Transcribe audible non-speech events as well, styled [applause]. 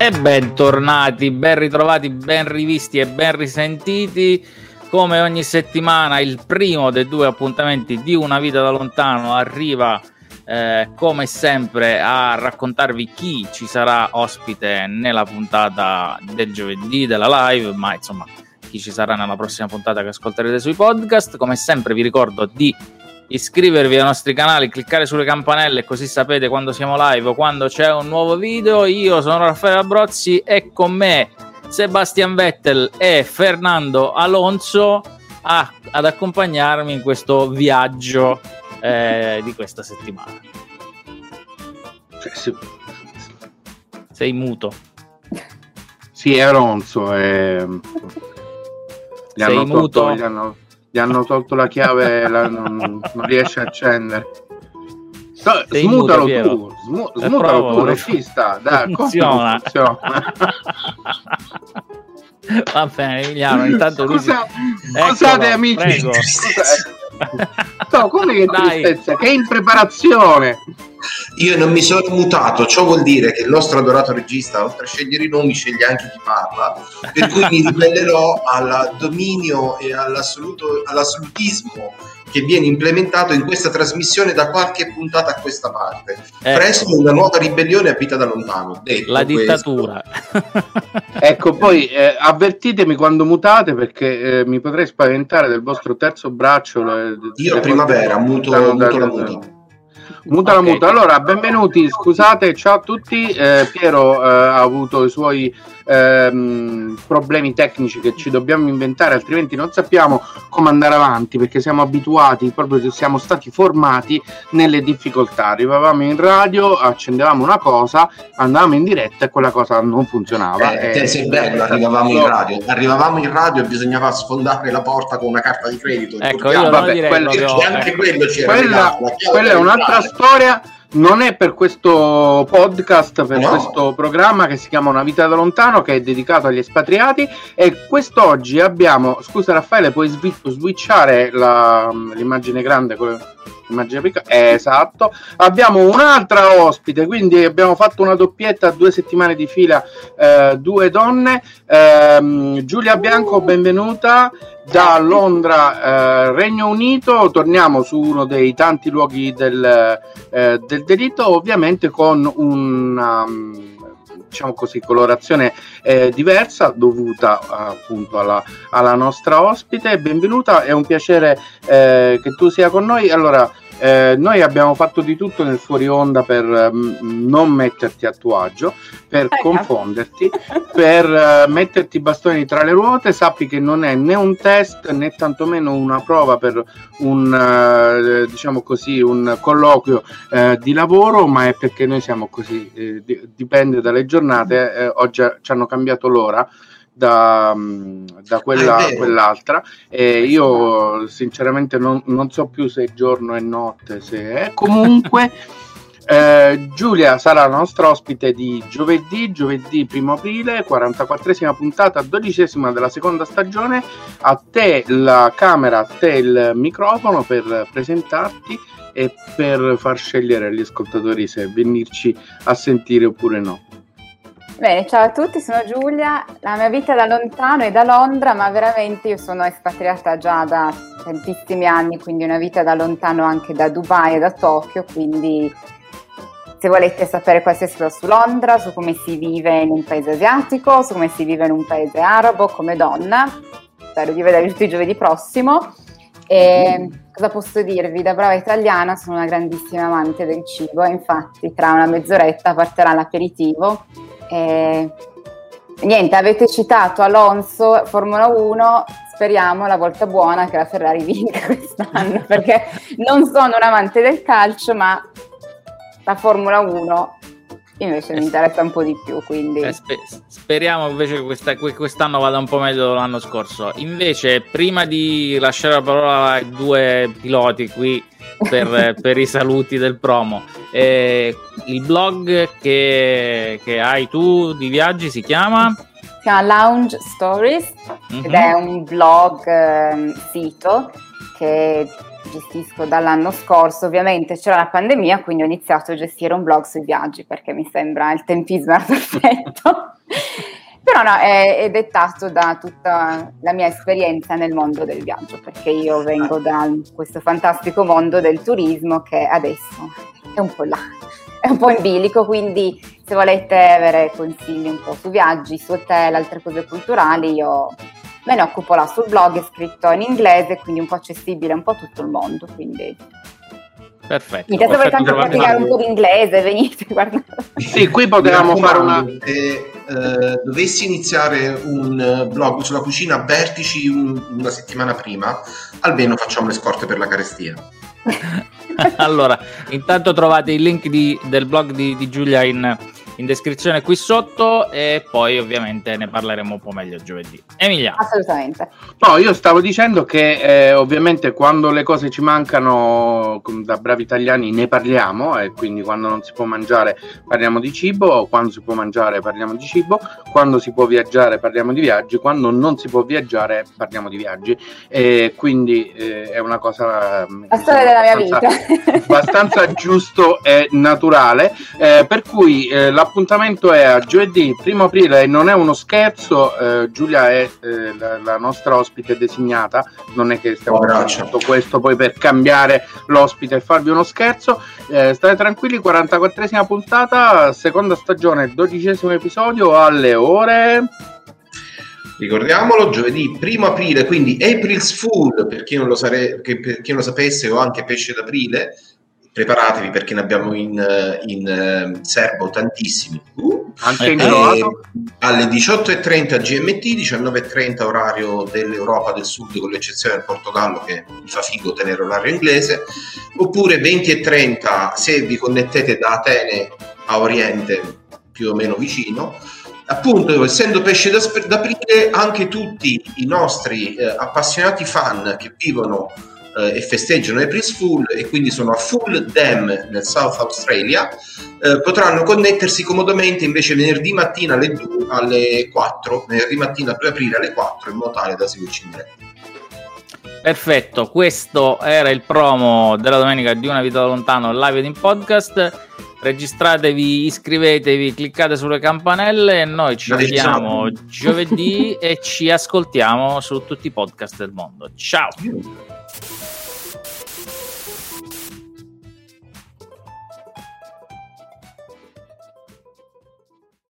E bentornati, ben ritrovati, ben rivisti e ben risentiti. Come ogni settimana, il primo dei due appuntamenti di Una vita da lontano arriva eh, come sempre a raccontarvi chi ci sarà ospite nella puntata del giovedì della live, ma insomma chi ci sarà nella prossima puntata che ascolterete sui podcast. Come sempre vi ricordo di iscrivervi ai nostri canali, cliccare sulle campanelle così sapete quando siamo live o quando c'è un nuovo video. Io sono Raffaele Abrozzi e con me Sebastian Vettel e Fernando Alonso a, ad accompagnarmi in questo viaggio eh, di questa settimana. Sei muto. Sì, è Alonso. È... Gli Sei muto? Tolto, gli, hanno, tolto la chiave, la, non, non riesce a accendere. Sei smutalo muto, tu, smu- Eh, smutalo provo, tu, regista. Dai, funziona. funziona? [laughs] Va bene, Emiliano, intanto lui Scusa, Eccolo, scusate amici, prego. Scusa, [laughs] no, come che Dai. tristezza, che impreparazione. Io non mi sono mutato, ciò vuol dire che il nostro adorato regista, oltre a scegliere i nomi, sceglie anche chi parla, per cui mi ribellerò al dominio e all'assoluto, all'assolutismo che viene implementato in questa trasmissione da qualche puntata a questa parte. Ecco, Presto una nuova ribellione a vita da lontano. Detto la dittatura. [laughs] Ecco, poi eh, avvertitemi quando mutate perché eh, mi potrei spaventare del vostro terzo braccio. le- Io le- primavera, muto, muto la da- muta. Muta la muta. Allora, benvenuti, scusate, ciao a tutti. Eh, Piero eh, ha avuto i suoi ehm, problemi tecnici che ci dobbiamo inventare, altrimenti non sappiamo come andare avanti perché siamo abituati, proprio siamo stati formati nelle difficoltà. Arrivavamo in radio, accendevamo una cosa, andavamo in diretta e quella cosa non funzionava. Eh, E- te sei bello, arrivavamo in radio. Arrivavamo in radio e bisognava sfondare la porta con una carta di credito. Ecco, io vabbè, quello- proprio... Anche quello c'era. quella, quella è un'altra entrare. storia. Non è per questo podcast, per No. questo programma che si chiama Una vita da lontano, che è dedicato agli espatriati. E quest'oggi abbiamo. Scusa, Raffaele, puoi switchare la- l'immagine grande l'immagine piccola? Eh, esatto. Abbiamo un'altra ospite, quindi abbiamo fatto una doppietta due settimane di fila, eh, due donne. Ehm, Giulia Bianco, benvenuta da Londra, eh, Regno Unito. Torniamo su uno dei tanti luoghi del, eh, del delitto, ovviamente con una um, diciamo così, colorazione eh, diversa dovuta appunto alla, alla nostra ospite. Benvenuta, è un piacere eh, che tu sia con noi. Allora, eh, noi abbiamo fatto di tutto nel fuori onda per mm, non metterti a tuo agio, per Eh, confonderti, [laughs] per eh, metterti i bastoni tra le ruote. Sappi che non è né un test né tantomeno una prova per un eh, diciamo così un colloquio eh, di lavoro, ma è perché noi siamo così, eh, di- dipende dalle giornate. eh, oggi ci hanno cambiato l'ora. Da, mm, da quella Ah, è vero. quell'altra e io sinceramente non, non so più se è giorno e notte se è comunque [laughs] eh, Giulia sarà la nostra ospite di giovedì, giovedì 1 aprile, 44esima puntata, dodicesima della seconda stagione. A te la camera, a te il microfono per presentarti e per far scegliere agli ascoltatori se venirci a sentire oppure no. Bene, ciao a tutti, sono Giulia. La mia vita da lontano è da Londra, ma veramente io sono espatriata già da tantissimi anni, quindi una vita da lontano anche da Dubai e da Tokyo, quindi se volete sapere qualsiasi cosa su Londra, su come si vive in un paese asiatico, su come si vive in un paese arabo come donna, spero di vedervi tutti giovedì prossimo. E cosa posso dirvi? Da brava italiana sono una grandissima amante del cibo, infatti tra una mezz'oretta partirà l'aperitivo. E niente, avete citato Alonso, Formula 1, speriamo la volta buona che la Ferrari vinca [laughs] quest'anno, perché non sono un amante del calcio, ma la Formula 1 invece mi interessa un po' di più, quindi... Eh, spe- speriamo invece che questa- que- quest'anno vada un po' meglio dell'anno scorso. Invece, prima di lasciare la parola ai due piloti qui per, [laughs] per i saluti del promo, eh, il blog che, che hai tu di viaggi si chiama? Si chiama Lounge Stories ed Mhm. è un blog ehm, sito che gestisco dall'anno scorso, ovviamente c'era la pandemia, quindi ho iniziato a gestire un blog sui viaggi perché mi sembra il tempismo [laughs] perfetto. Però no, è, è, dettato da tutta la mia esperienza nel mondo del viaggio, perché io vengo da questo fantastico mondo del turismo che adesso è un po' là, è un po' in bilico, quindi se volete avere consigli un po' su viaggi, su hotel, altre cose culturali, io me ne occupo là sul blog, è scritto in inglese, quindi un po' accessibile a un po' tutto il mondo, quindi Perfetto. Mi piace volete anche praticare un po' di inglese, venite, [laughs] guardate. Sì, qui potevamo fare una... Se eh, dovessi iniziare un blog sulla cucina a vertici un, una settimana prima, almeno facciamo le scorte per la carestia. [laughs] allora, intanto trovate il link di, del blog di, di Giulia in in descrizione qui sotto e poi ovviamente ne parleremo un po' meglio giovedì. Emilia. Assolutamente. No, io stavo dicendo che eh, ovviamente quando le cose ci mancano da bravi italiani ne parliamo e quindi quando non si può mangiare parliamo di cibo, quando si può mangiare parliamo di cibo, quando si può viaggiare parliamo di viaggi, quando non si può viaggiare parliamo di viaggi e quindi eh, è una cosa... La storia della mia vita. abbastanza giusto e naturale, eh, per cui eh, la l'appuntamento è a giovedì 1 aprile e non è uno scherzo. Eh, Giulia è eh, la, la, nostra ospite designata. Non è che stiamo facendo tutto questo poi per cambiare l'ospite e farvi uno scherzo. Eh, state tranquilli, 44esima puntata, seconda stagione, dodicesimo episodio alle ore. Ricordiamolo, giovedì 1 aprile, quindi April's Fool per chi non lo, sare- per chi non lo sapesse o anche pesce d'aprile preparatevi perché ne abbiamo in, in uh, serbo tantissimi. Uh, Anche in croato? Alle 18.30 GMT, 19.30 orario dell'Europa del Sud, con l'eccezione del Portogallo che mi fa figo tenere l'orario inglese, oppure 20.30 se vi connettete da Atene a Oriente, più o meno vicino. Appunto, essendo pesce d'aprile, anche tutti i nostri eh, appassionati fan che vivono eh, e festeggiano April's Fool e quindi sono a Full Dam nel South Australia, eh, potranno connettersi comodamente invece venerdì mattina alle, 2, alle 4, venerdì mattina 2 aprile alle 4 in modo tale da seguirci in diretta. Perfetto, questo era il promo della domenica di Una vita da lontano live in podcast. Registratevi, iscrivetevi, cliccate sulle campanelle e noi ci vediamo giovedì e ci ascoltiamo su tutti i podcast del mondo. Ciao!